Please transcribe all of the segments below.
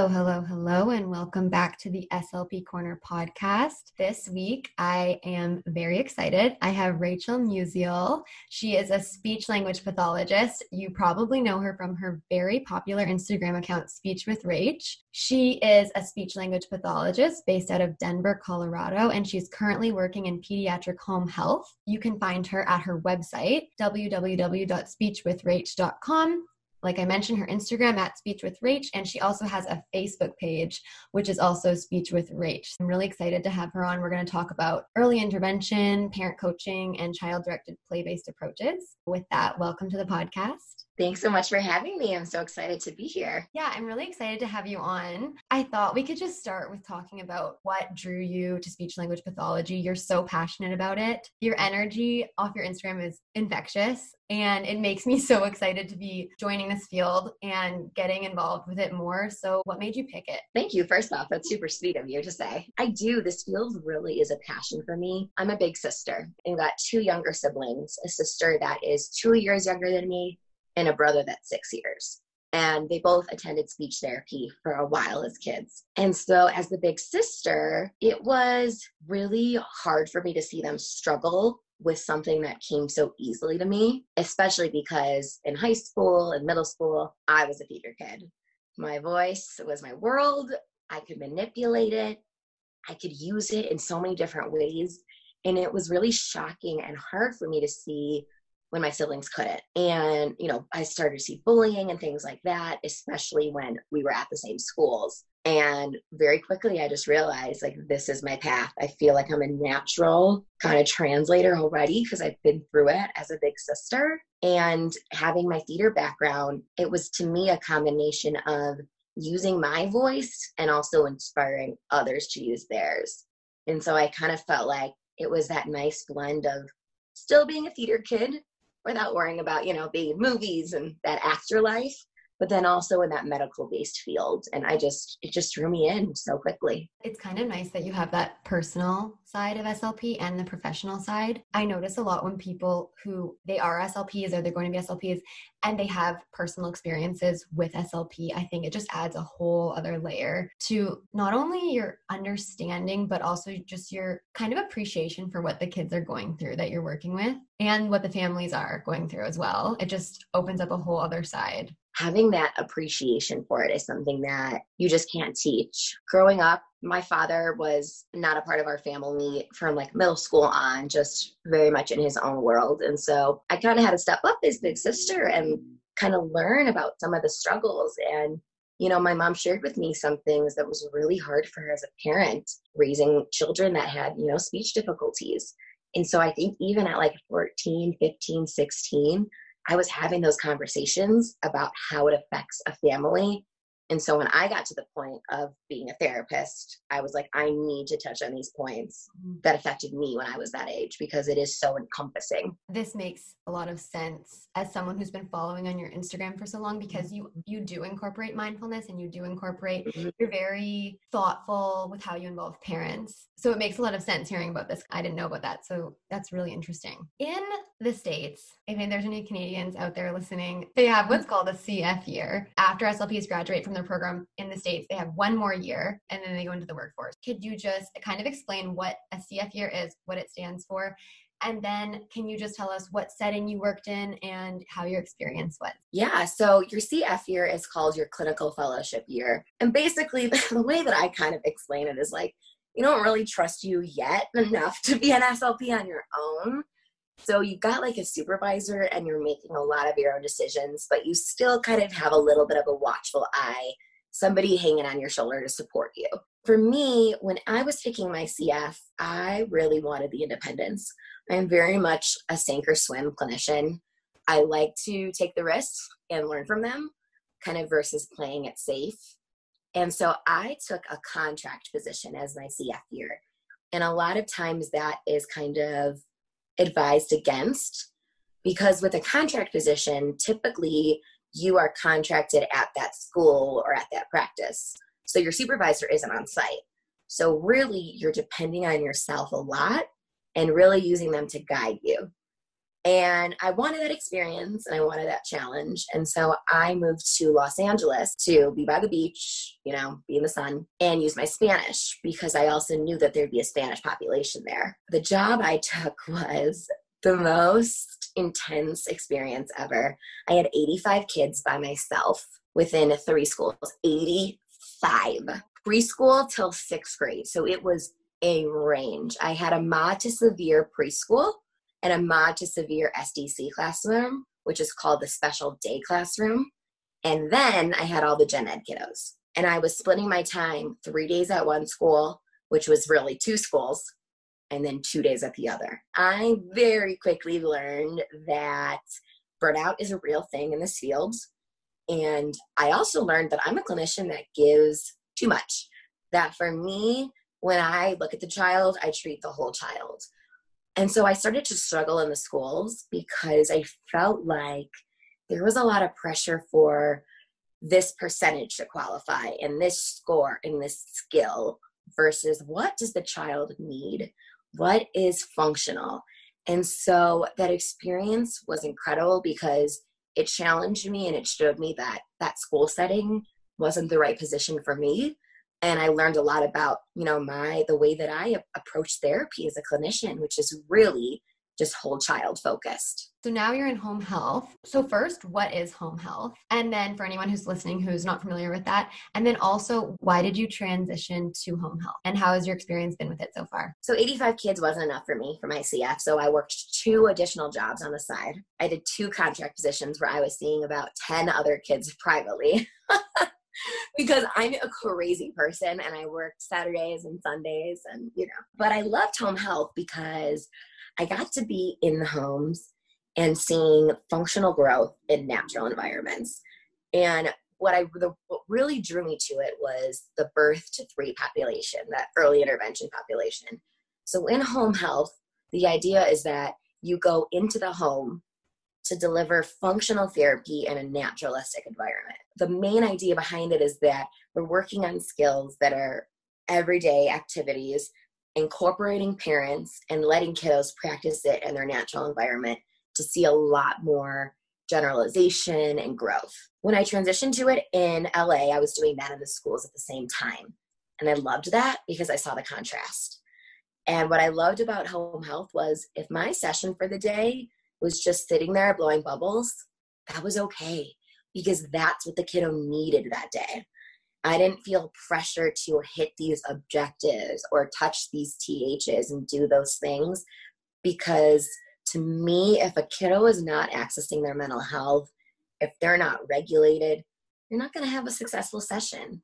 Hello, hello, hello, and welcome back to the SLP Corner podcast. This week, I am very excited. I have Rachel Musial. She is a speech language pathologist. You probably know her from her very popular Instagram account, Speech with Rach. She is a speech language pathologist based out of Denver, Colorado, and she's currently working in pediatric home health. You can find her at her website, www.speechwithrach.com like I mentioned, her Instagram at Speech with Rach, and she also has a Facebook page, which is also Speech with Rach. I'm really excited to have her on. We're going to talk about early intervention, parent coaching, and child directed play based approaches. With that, welcome to the podcast. Thanks so much for having me. I'm so excited to be here. Yeah, I'm really excited to have you on. I thought we could just start with talking about what drew you to speech language pathology. You're so passionate about it. Your energy off your Instagram is infectious, and it makes me so excited to be joining this field and getting involved with it more. So, what made you pick it? Thank you. First off, that's super sweet of you to say. I do. This field really is a passion for me. I'm a big sister and got two younger siblings a sister that is two years younger than me and a brother that's six years. And they both attended speech therapy for a while as kids. And so, as the big sister, it was really hard for me to see them struggle with something that came so easily to me, especially because in high school and middle school, I was a theater kid. My voice was my world. I could manipulate it, I could use it in so many different ways. And it was really shocking and hard for me to see when my siblings couldn't. And, you know, I started to see bullying and things like that, especially when we were at the same schools. And very quickly, I just realized like, this is my path. I feel like I'm a natural kind of translator already because I've been through it as a big sister. And having my theater background, it was to me a combination of using my voice and also inspiring others to use theirs. And so I kind of felt like it was that nice blend of still being a theater kid, without worrying about, you know, the movies and that afterlife, but then also in that medical based field. And I just, it just drew me in so quickly. It's kind of nice that you have that personal side of SLP and the professional side. I notice a lot when people who they are SLPs or they're going to be SLPs and they have personal experiences with SLP, I think it just adds a whole other layer to not only your understanding, but also just your kind of appreciation for what the kids are going through that you're working with and what the families are going through as well. It just opens up a whole other side having that appreciation for it is something that you just can't teach. Growing up, my father was not a part of our family from like middle school on, just very much in his own world. And so I kind of had to step up as big sister and kind of learn about some of the struggles. And, you know, my mom shared with me some things that was really hard for her as a parent, raising children that had, you know, speech difficulties. And so I think even at like 14, 15, 16, I was having those conversations about how it affects a family. And so when I got to the point of being a therapist, I was like, I need to touch on these points mm-hmm. that affected me when I was that age because it is so encompassing. This makes a lot of sense as someone who's been following on your Instagram for so long because you you do incorporate mindfulness and you do incorporate mm-hmm. you're very thoughtful with how you involve parents. So it makes a lot of sense hearing about this. I didn't know about that. So that's really interesting. In the States, I mean, there's any Canadians out there listening, they have what's called a CF year. After SLPs graduate from their program in the States, they have one more year and then they go into the workforce. Could you just kind of explain what a CF year is, what it stands for? And then can you just tell us what setting you worked in and how your experience was? Yeah, so your CF year is called your clinical fellowship year. And basically, the way that I kind of explain it is like, you don't really trust you yet enough to be an SLP on your own. So you've got like a supervisor and you're making a lot of your own decisions, but you still kind of have a little bit of a watchful eye, somebody hanging on your shoulder to support you. For me, when I was taking my CF, I really wanted the independence. I'm very much a sink or swim clinician. I like to take the risks and learn from them, kind of versus playing it safe. And so I took a contract position as my CF year. And a lot of times that is kind of advised against because with a contract position, typically you are contracted at that school or at that practice. So your supervisor isn't on site. So really, you're depending on yourself a lot and really using them to guide you. And I wanted that experience and I wanted that challenge. And so I moved to Los Angeles to be by the beach, you know, be in the sun and use my Spanish because I also knew that there'd be a Spanish population there. The job I took was the most intense experience ever. I had 85 kids by myself within three schools, 85 preschool till sixth grade. So it was a range. I had a mod to severe preschool and a mod to severe SDC classroom, which is called the special day classroom. And then I had all the gen ed kiddos. And I was splitting my time three days at one school, which was really two schools, and then two days at the other. I very quickly learned that burnout is a real thing in this field. And I also learned that I'm a clinician that gives too much. That for me, when I look at the child, I treat the whole child. And so I started to struggle in the schools because I felt like there was a lot of pressure for this percentage to qualify and this score and this skill versus what does the child need? What is functional? And so that experience was incredible because it challenged me and it showed me that that school setting wasn't the right position for me and i learned a lot about you know my the way that i approach therapy as a clinician which is really just whole child focused. So now you're in home health. So, first, what is home health? And then, for anyone who's listening who's not familiar with that, and then also, why did you transition to home health? And how has your experience been with it so far? So, 85 kids wasn't enough for me for my CF. So, I worked two additional jobs on the side. I did two contract positions where I was seeing about 10 other kids privately. because I'm a crazy person and I worked Saturdays and Sundays and you know. But I loved home health because I got to be in the homes and seeing functional growth in natural environments. And what I the, what really drew me to it was the birth to three population, that early intervention population. So in home health, the idea is that you go into the home to deliver functional therapy in a naturalistic environment. The main idea behind it is that we're working on skills that are everyday activities, incorporating parents and letting kiddos practice it in their natural environment to see a lot more generalization and growth. When I transitioned to it in LA, I was doing that in the schools at the same time. And I loved that because I saw the contrast. And what I loved about home health was if my session for the day was just sitting there blowing bubbles, that was okay because that's what the kiddo needed that day. I didn't feel pressure to hit these objectives or touch these THs and do those things because to me, if a kiddo is not accessing their mental health, if they're not regulated, you're not going to have a successful session.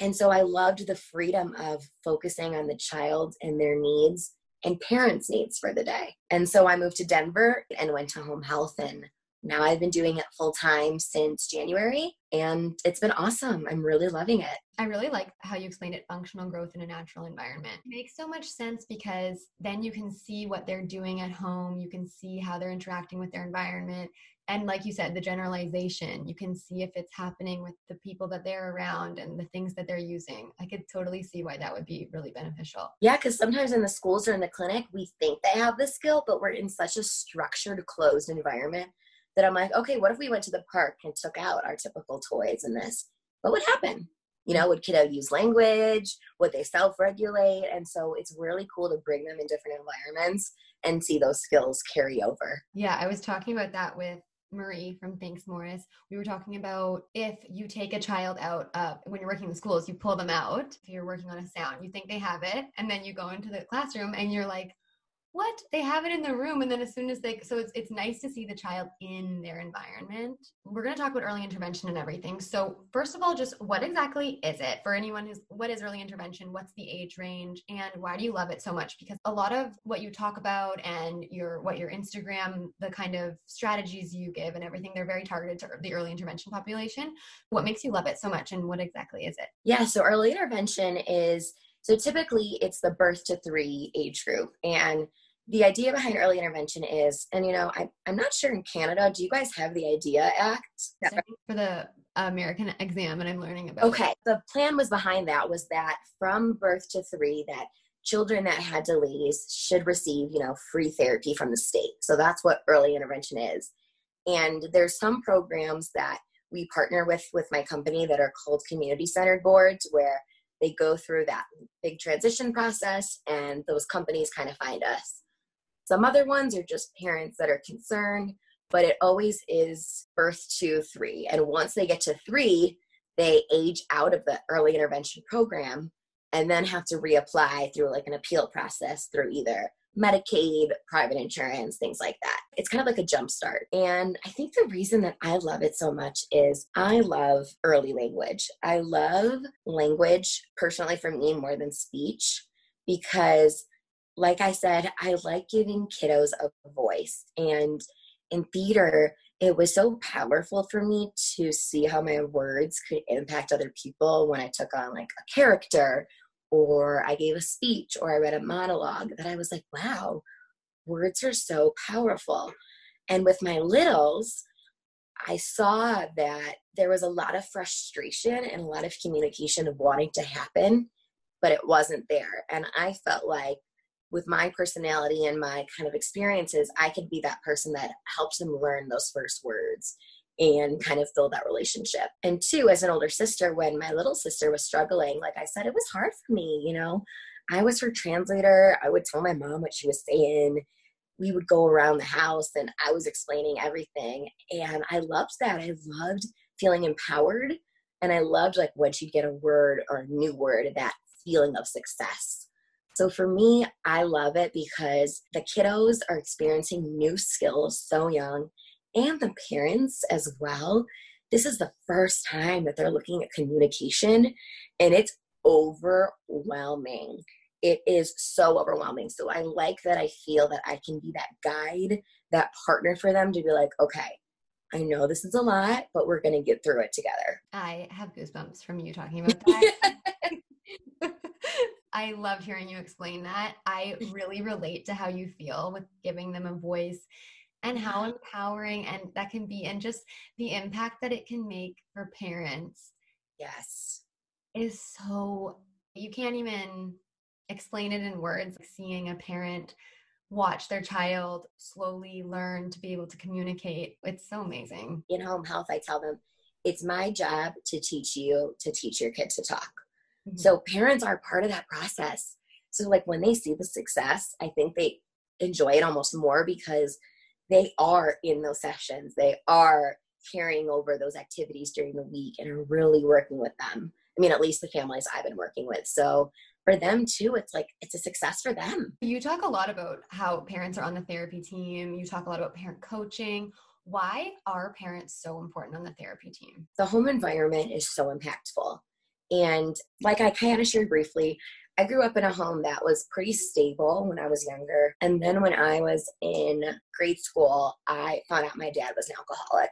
And so I loved the freedom of focusing on the child and their needs and parents' needs for the day. And so I moved to Denver and went to home health and now I've been doing it full time since January and it's been awesome. I'm really loving it. I really like how you explained it functional growth in a natural environment. It makes so much sense because then you can see what they're doing at home, you can see how they're interacting with their environment. And like you said, the generalization, you can see if it's happening with the people that they're around and the things that they're using. I could totally see why that would be really beneficial. Yeah, because sometimes in the schools or in the clinic, we think they have the skill, but we're in such a structured, closed environment that I'm like, okay, what if we went to the park and took out our typical toys and this? What would happen? You know, would kiddo use language? Would they self regulate? And so it's really cool to bring them in different environments and see those skills carry over. Yeah, I was talking about that with Marie from Thanks Morris, we were talking about if you take a child out uh, when you're working in schools, you pull them out. If you're working on a sound, you think they have it, and then you go into the classroom and you're like, what? They have it in the room and then as soon as they so it's, it's nice to see the child in their environment. We're going to talk about early intervention and everything. So first of all just what exactly is it? For anyone who's what is early intervention? What's the age range? And why do you love it so much? Because a lot of what you talk about and your what your instagram the kind of strategies you give and everything they're very targeted to the early intervention population. What makes you love it so much and what exactly is it? Yeah so early intervention is so typically it's the birth to three age group. And the idea behind early intervention is, and you know, I, I'm not sure in Canada, do you guys have the IDEA Act? For the American exam, and I'm learning about. Okay, the plan was behind that was that from birth to three, that children that had delays should receive, you know, free therapy from the state. So that's what early intervention is. And there's some programs that we partner with with my company that are called community centered boards where they go through that big transition process and those companies kind of find us. Some other ones are just parents that are concerned, but it always is birth to three. And once they get to three, they age out of the early intervention program and then have to reapply through like an appeal process through either Medicaid, private insurance, things like that. It's kind of like a jump start. And I think the reason that I love it so much is I love early language. I love language personally for me more than speech because, like I said, I like giving kiddos a voice. And in theater, it was so powerful for me to see how my words could impact other people when I took on like a character or I gave a speech or I read a monologue that I was like, wow, words are so powerful. And with my littles, I saw that there was a lot of frustration and a lot of communication of wanting to happen, but it wasn't there. And I felt like with my personality and my kind of experiences, I could be that person that helps them learn those first words and kind of build that relationship. And two, as an older sister, when my little sister was struggling, like I said, it was hard for me, you know. I was her translator. I would tell my mom what she was saying. We would go around the house and I was explaining everything. And I loved that. I loved feeling empowered. And I loved like when she'd get a word or a new word, that feeling of success. So for me, I love it because the kiddos are experiencing new skills so young and the parents as well. This is the first time that they're looking at communication and it's overwhelming. It is so overwhelming. So I like that I feel that I can be that guide, that partner for them to be like, okay, I know this is a lot, but we're going to get through it together. I have goosebumps from you talking about that. I loved hearing you explain that. I really relate to how you feel with giving them a voice and how mm-hmm. empowering and that can be and just the impact that it can make for parents yes. is so you can't even explain it in words like seeing a parent watch their child slowly learn to be able to communicate. It's so amazing. In home health i tell them it's my job to teach you to teach your kid to talk mm-hmm. so parents are part of that process. So like when they see the success i think they enjoy it almost more because they are in those sessions. They are carrying over those activities during the week and are really working with them. I mean at least the families i've been working with. So for them too it's like it's a success for them. You talk a lot about how parents are on the therapy team. You talk a lot about parent coaching. Why are parents so important on the therapy team? The home environment is so impactful and like i kind of shared briefly I grew up in a home that was pretty stable when I was younger. And then when I was in grade school, I found out my dad was an alcoholic.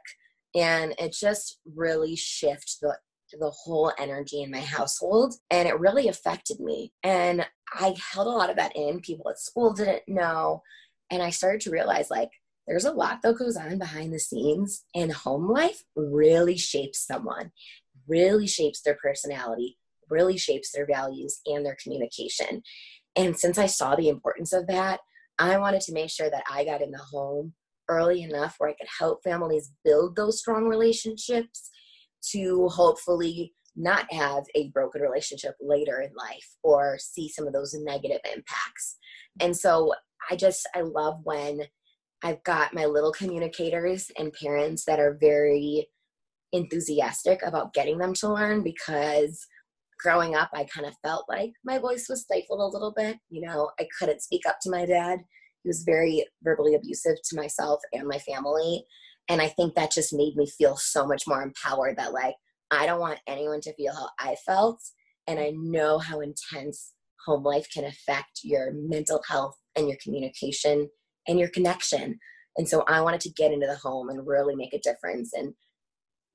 And it just really shifted the the whole energy in my household and it really affected me and i held a lot of that in people at school didn't know and i started to realize like there's a lot that goes on behind the scenes and home life really shapes someone really shapes their personality really shapes their values and their communication. And since I saw the importance of that, I wanted to make sure that I got in the home early enough where I could help families build those strong relationships to hopefully not have a broken relationship later in life or see some of those negative impacts. And so I just, I love when I've got my little communicators and parents that are very enthusiastic about getting them to learn because growing up, I kind of felt like my voice was stifled a little bit. You know, I couldn't speak up to my dad. He was very verbally abusive to myself and my family. And I think that just made me feel so much more empowered that, like, I don't want anyone to feel how I felt. And I know how intense home life can affect your mental health and your communication and your connection. And so I wanted to get into the home and really make a difference and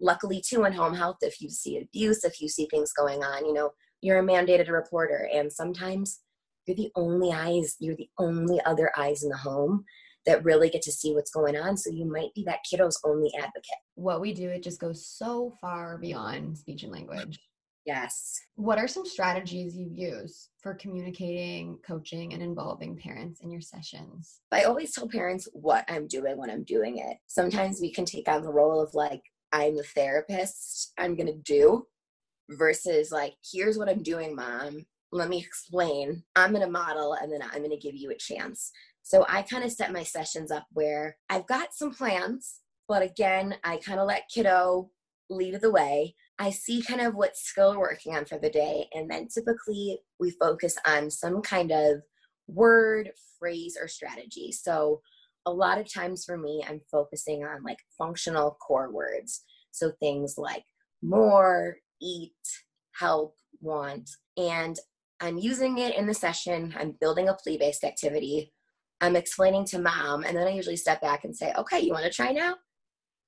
luckily too in home health if you see abuse if you see things going on you know you're a mandated reporter and sometimes you're the only eyes you're the only other eyes in the home that really get to see what's going on so you might be that kiddo's only advocate what we do it just goes so far beyond speech and language Yes. What are some strategies you use for communicating, coaching, and involving parents in your sessions? I always tell parents what I'm doing when I'm doing it. Sometimes we can take on the role of like, I'm the therapist, I'm going to do, versus like, here's what I'm doing, mom. Let me explain. I'm going to model and then I'm going to give you a chance. So I kind of set my sessions up where I've got some plans, but again, I kind of let kiddo lead the way. I see kind of what skill we're working on for the day, and then typically we focus on some kind of word, phrase, or strategy. So a lot of times for me, I'm focusing on like functional core words. So things like more, eat, help, want. And I'm using it in the session. I'm building a play based activity. I'm explaining to mom, and then I usually step back and say, okay, you want to try now?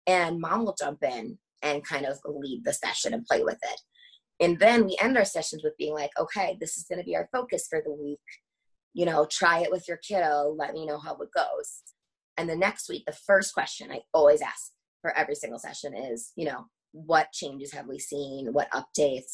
And mom will jump in and kind of lead the session and play with it. And then we end our sessions with being like, okay, this is going to be our focus for the week. You know, try it with your kiddo. Let me know how it goes. And the next week, the first question I always ask for every single session is, you know, what changes have we seen? What updates?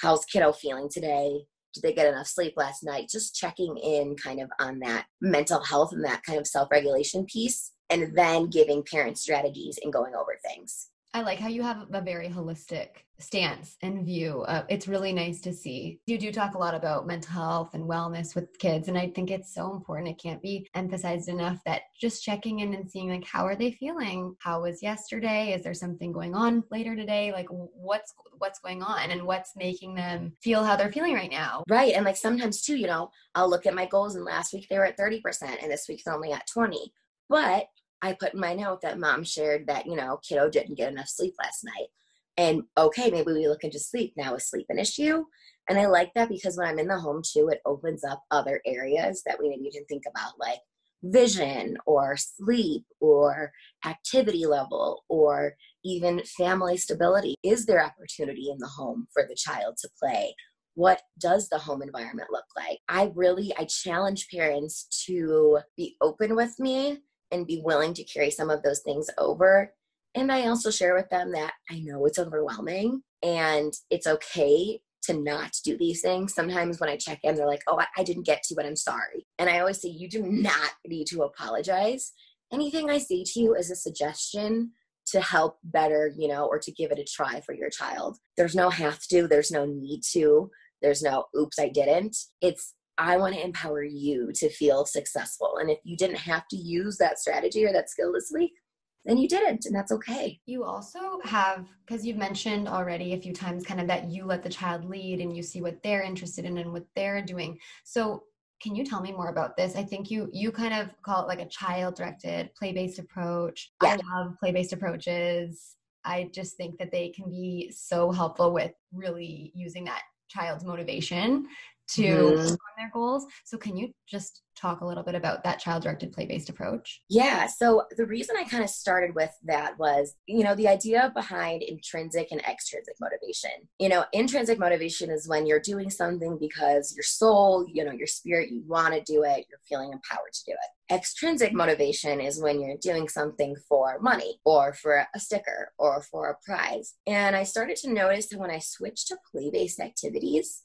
How's kiddo feeling today? Did they get enough sleep last night? Just checking in kind of on that mental health and that kind of self regulation piece, and then giving parents strategies and going over things. I like how you have a very holistic stance and view. It's really nice to see. You do talk a lot about mental health and wellness with kids, and I think it's so important. It can't be emphasized enough that just checking in and seeing like how are they feeling? How was yesterday? Is there something going on later today? Like what's what's going on and what's making them feel how they're feeling right now? Right, and like sometimes too, you know, I'll look at my goals, and last week they were at thirty percent, and this week they're only at twenty. But I put in my note that mom shared that, you know, kiddo didn't get enough sleep last night. And okay, maybe we look into sleep. Now is sleep an issue? And I like that because when I'm in the home too, it opens up other areas that we maybe can think about, like vision or sleep or activity level or even family stability. Is there opportunity in the home for the child to play? What does the home environment look like? I really I challenge parents to be open with me and be willing to carry some of those things over. And I also share with them that I know it's overwhelming and it's okay to not do these things. Sometimes when I check in, they're like, oh, I, didn't get to, but I'm sorry. And I always say, you do not need to apologize. Anything I say to you is a suggestion to help better, you know, or to give it a try for your child. There's no have to, there's no need to, there's no oops, I didn't. It's I want to empower you to feel successful. And if you didn't have to use that strategy or that skill this week, then you didn't, and that's okay. You also have, because you've mentioned already a few times, kind of that you let the child lead and you see what they're interested in and what they're doing. So, can you tell me more about this? I think you you kind of call it like a child directed, play based approach. Yeah. I love play based approaches. I just think that they can be so helpful with really using that child's motivation to mm-hmm. on their goals. So can you just talk a little bit about that child directed play based approach? Yeah. So the reason I kind of started with that was, you know, the idea behind intrinsic and extrinsic motivation. You know, intrinsic motivation is when you're doing something because your soul, you know, your spirit, you want to do it, you're feeling empowered to do it. Extrinsic motivation is when you're doing something for money or for a sticker or for a prize. And I started to notice that when I switched to play based activities,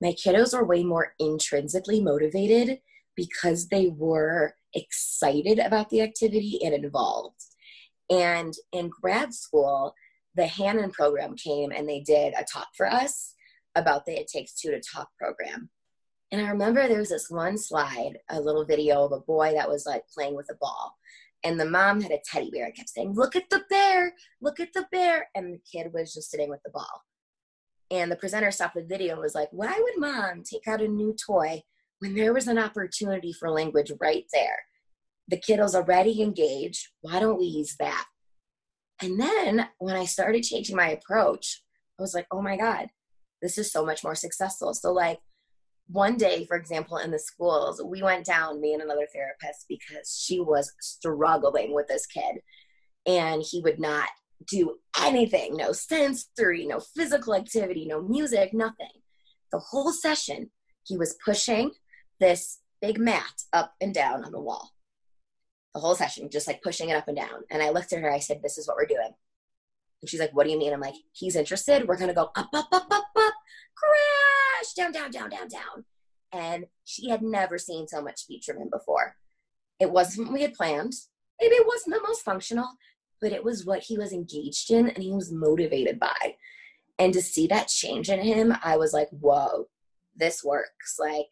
my kiddos are way more intrinsically motivated because they were excited about the activity and involved. And in grad school, the Hanen program came and they did a talk for us about the It Takes Two to Talk program. And I remember there was this one slide, a little video of a boy that was like playing with a ball. And the mom had a teddy bear and kept saying, Look at the bear, look at the bear. And the kid was just sitting with the ball. And the presenter stopped the video and was like, Why would mom take out a new toy when there was an opportunity for language right there? The kiddo's already engaged. Why don't we use that? And then when I started changing my approach, I was like, oh my God, this is so much more successful. So, like, one day, for example, in the schools, we went down, me and another therapist, because she was struggling with this kid. And he would not do anything no sensory, no physical activity, no music, nothing. The whole session, he was pushing this big mat up and down on the wall. The whole session, just like pushing it up and down. And I looked at her, I said, This is what we're doing. And she's like, What do you mean? I'm like, He's interested. We're going to go up, up, up, up, up. push down, down, down, down, down. And she had never seen so much speech from him before. It wasn't what we had planned. Maybe it wasn't the most functional, but it was what he was engaged in and he was motivated by. And to see that change in him, I was like, whoa, this works. Like,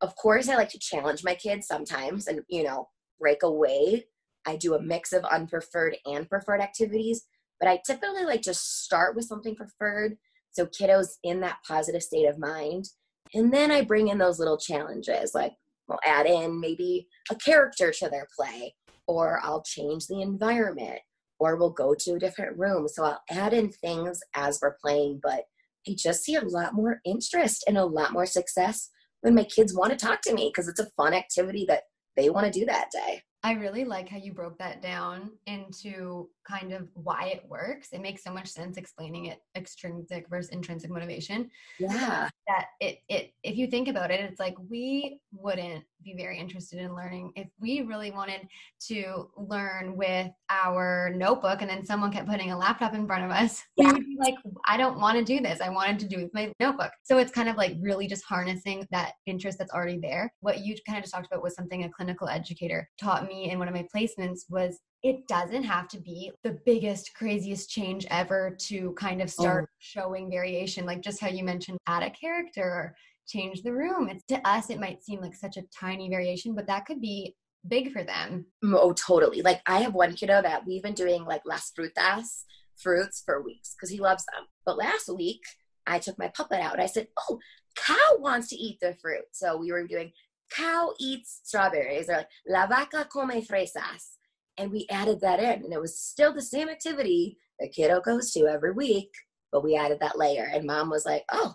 of course, I like to challenge my kids sometimes and, you know, break away. I do a mix of unpreferred and preferred activities, but I typically like to start with something preferred so kiddos in that positive state of mind. And then I bring in those little challenges, like we'll add in maybe a character to their play, or I'll change the environment, or we'll go to a different room. So I'll add in things as we're playing, but I just see a lot more interest and a lot more success when my kids want to talk to me because it's a fun activity that they want to do that day. I really like how you broke that down into kind of why it works. It makes so much sense explaining it extrinsic versus intrinsic motivation. Yeah. That it it if you think about it, it's like we wouldn't be very interested in learning if we really wanted to learn with our notebook and then someone kept putting a laptop in front of us. Yeah. We would be like, I don't want to do this. I wanted to do with my notebook. So it's kind of like really just harnessing that interest that's already there. What you kind of just talked about was something a clinical educator taught me in one of my placements was it doesn't have to be the biggest, craziest change ever to kind of oh. start oh. showing variation, like just how you mentioned add a character or change the room. It's to us, it might seem like such a tiny variation, but that could be big for them. Oh, totally. Like I have one kiddo that we've been doing like las frutas, fruits for weeks because he loves them. But last week I took my puppet out and I said, Oh, cow wants to eat the fruit. So we were doing cow eats strawberries. They're like, la vaca come fresas and we added that in and it was still the same activity that kiddo goes to every week but we added that layer and mom was like oh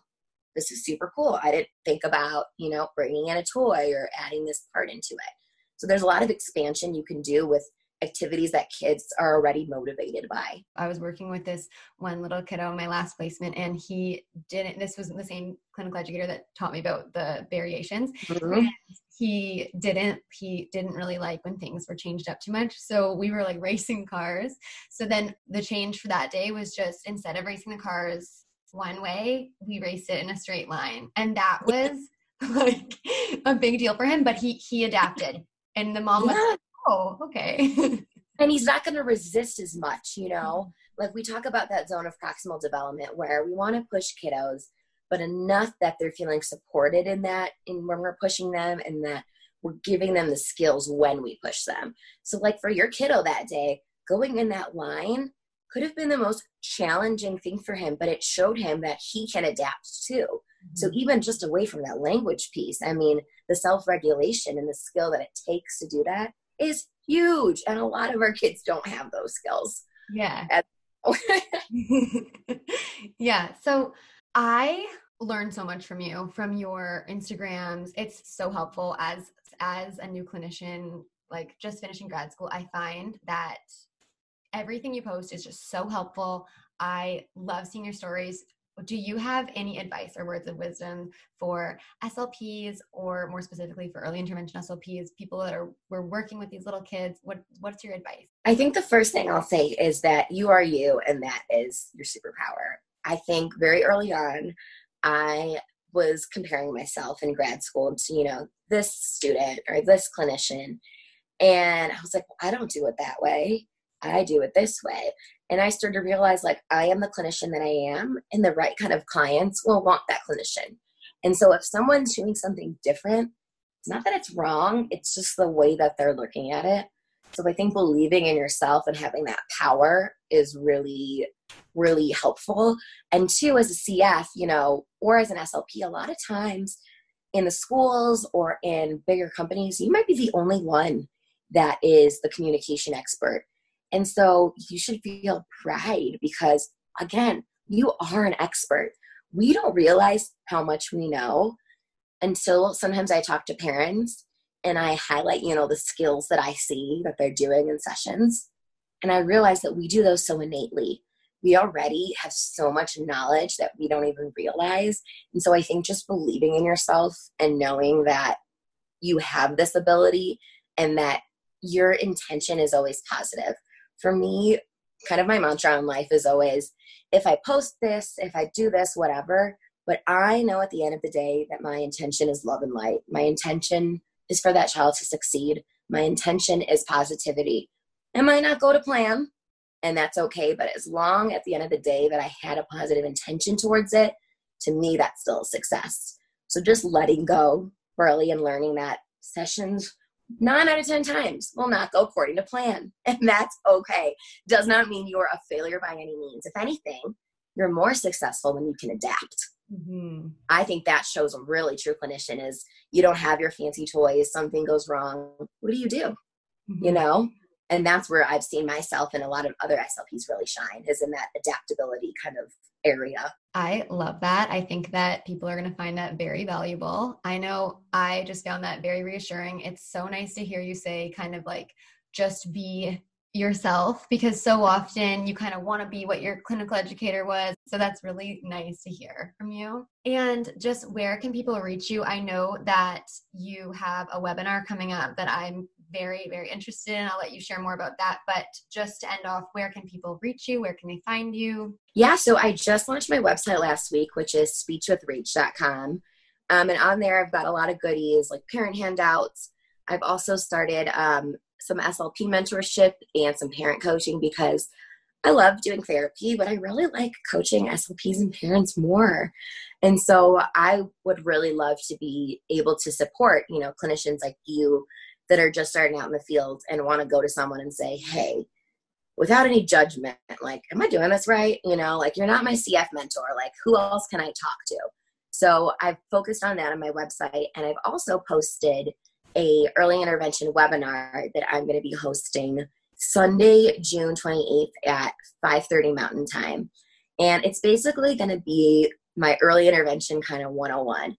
this is super cool i didn't think about you know bringing in a toy or adding this part into it so there's a lot of expansion you can do with activities that kids are already motivated by. I was working with this one little kiddo in my last placement, and he didn't. This was the same clinical educator that taught me about the variations. Mm-hmm. He didn't. He didn't really like when things were changed up too much. So we were like racing cars. So then the change for that day was just instead of racing the cars one way, we raced it in a straight line, and that was like a big deal for him. But he he adapted, and the mom was. Yeah oh, okay. and he's not going to resist as much, you know? Mm-hmm. Like we talk about that zone of proximal development where we want to push kiddos, but enough that they're feeling supported in that, in when we're pushing them, and that we're giving them the skills when we push them. So, like for your kiddo that day, going in that line could have been the most challenging thing for him, but it showed him that he can adapt too. Mm-hmm. So, even just away from that language piece, I mean, the self regulation and the skill that it takes to do that is huge. And a lot of our kids don't have those skills. Yeah. yeah. So I learned so much from you, from your Instagrams. It's so helpful as as a new clinician, like just finishing grad school. I find that everything you post is just so helpful. I love seeing your stories do you have any advice or words of wisdom for SLPs or more specifically for early intervention SLPs, people that are we're working with these little kids? What what's your advice? I think the first thing I'll say is that you are you and that is your superpower. I think very early on I was comparing myself in grad school to, you know, this student or this clinician. And I was like, well, I don't do it that way. I do it this way. And I started to realize like I am the clinician that I am, and the right kind of clients will want that clinician. And so if someone's doing something different, it's not that it's wrong, it's just the way that they're looking at it. So I think believing in yourself and having that power is really, really helpful. And two, as a CF, you know, or as an SLP, a lot of times in the schools or in bigger companies, you might be the only one that is the communication expert. And so you should feel pride because, again, you are an expert. We don't realize how much we know until sometimes I talk to parents and I highlight, you know, the skills that I see that they're doing in sessions. And I realize that we do those so innately. We already have so much knowledge that we don't even realize. And so I think just believing in yourself and knowing that you have this ability and that your intention is always positive for me, kind of my mantra in life is always if I post this, if I do this, whatever, But I know at the end of the day that my intention is love and light. My intention is for that child to succeed. My intention is positivity. It might not go to plan, and that's okay. But as long at the end of the day that I had a positive intention towards it, to me, that's still a success. So just letting go early and learning that sessions nine out of 10 times will not go according to plan. And that's okay. Does not mean you're a failure by any means. If anything, you're more successful when you can adapt. Mm-hmm. I think that shows a really true clinician is you don't have your fancy toys, something goes wrong. What do you do? Mm-hmm. You know? And that's where I've seen myself and a lot of other SLPs really shine is in that adaptability kind of area. I love that. I think that people are going to find that very valuable. I know I just found that very reassuring. It's so nice to hear you say, kind of like, just be yourself because so often you kind of want to be what your clinical educator was. So that's really nice to hear from you. And just where can people reach you? I know that you have a webinar coming up that I'm very, very interested in. I'll let you share more about that. But just to end off, where can people reach you? Where can they find you? Yeah, so I just launched my website last week, which is speechwithrach.com. Um, and on there, I've got a lot of goodies like parent handouts. I've also started um, some SLP mentorship and some parent coaching because I love doing therapy, but I really like coaching SLPs and parents more. And so I would really love to be able to support, you know, clinicians like you that are just starting out in the field and want to go to someone and say, hey, without any judgment, like, am I doing this right? You know, like, you're not my CF mentor. Like, who else can I talk to? So I've focused on that on my website. And I've also posted a early intervention webinar that I'm going to be hosting Sunday, June 28th at 5:30 Mountain Time. And it's basically going to be my early intervention kind of 101.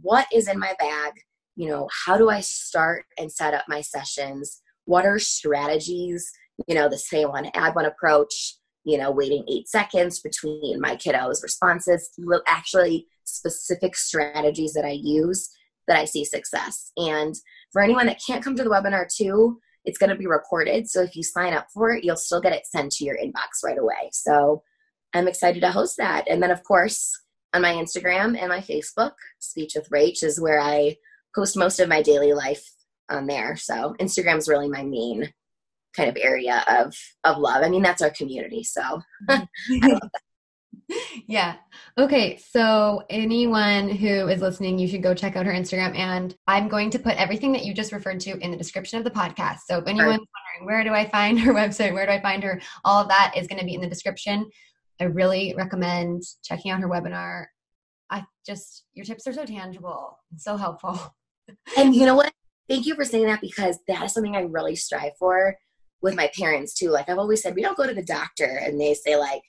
What is in my bag? You know, how do I start and set up my sessions? What are strategies? You know, the same one, add one approach, you know, waiting eight seconds between my kiddos' responses, actually specific strategies that I use that I see success. And for anyone that can't come to the webinar too, it's going to be recorded. So if you sign up for it, you'll still get it sent to your inbox right away. So I'm excited to host that. And then, of course, on my Instagram and my Facebook, Speech with Rach is where I post most of my daily life on there. So Instagram is really my main kind of area of of love. I mean, that's our community. So I love that yeah. Okay. So, anyone who is listening, you should go check out her Instagram. And I'm going to put everything that you just referred to in the description of the podcast. So, if anyone's wondering, where do I find her website? Where do I find her? All of that is going to be in the description. I really recommend checking out her webinar. I just, your tips are so tangible and so helpful. And you know what? Thank you for saying that because that is something I really strive for with my parents too. Like I've always said, we don't go to the doctor and they say, like,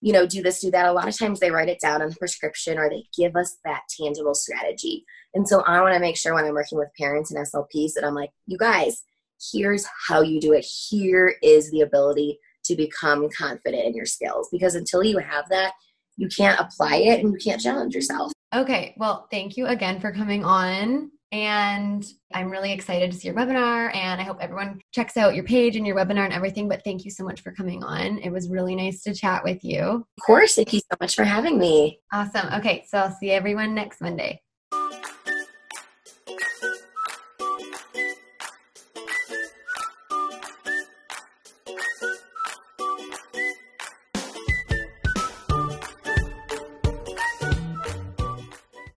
you know, do this, do that. A lot of times they write it down on the prescription or they give us that tangible strategy. And so I want to make sure when I'm working with parents and SLPs that I'm like, you guys, here's how you do it. Here is the ability to become confident in your skills. Because until you have that, you can't apply it and you can't challenge yourself. Okay. Well, thank you again for coming on. And I'm really excited to see your webinar. And I hope everyone checks out your page and your webinar and everything. But thank you so much for coming on. It was really nice to chat with you. Of course. Thank you so much for having me. Awesome. Okay. So I'll see everyone next Monday.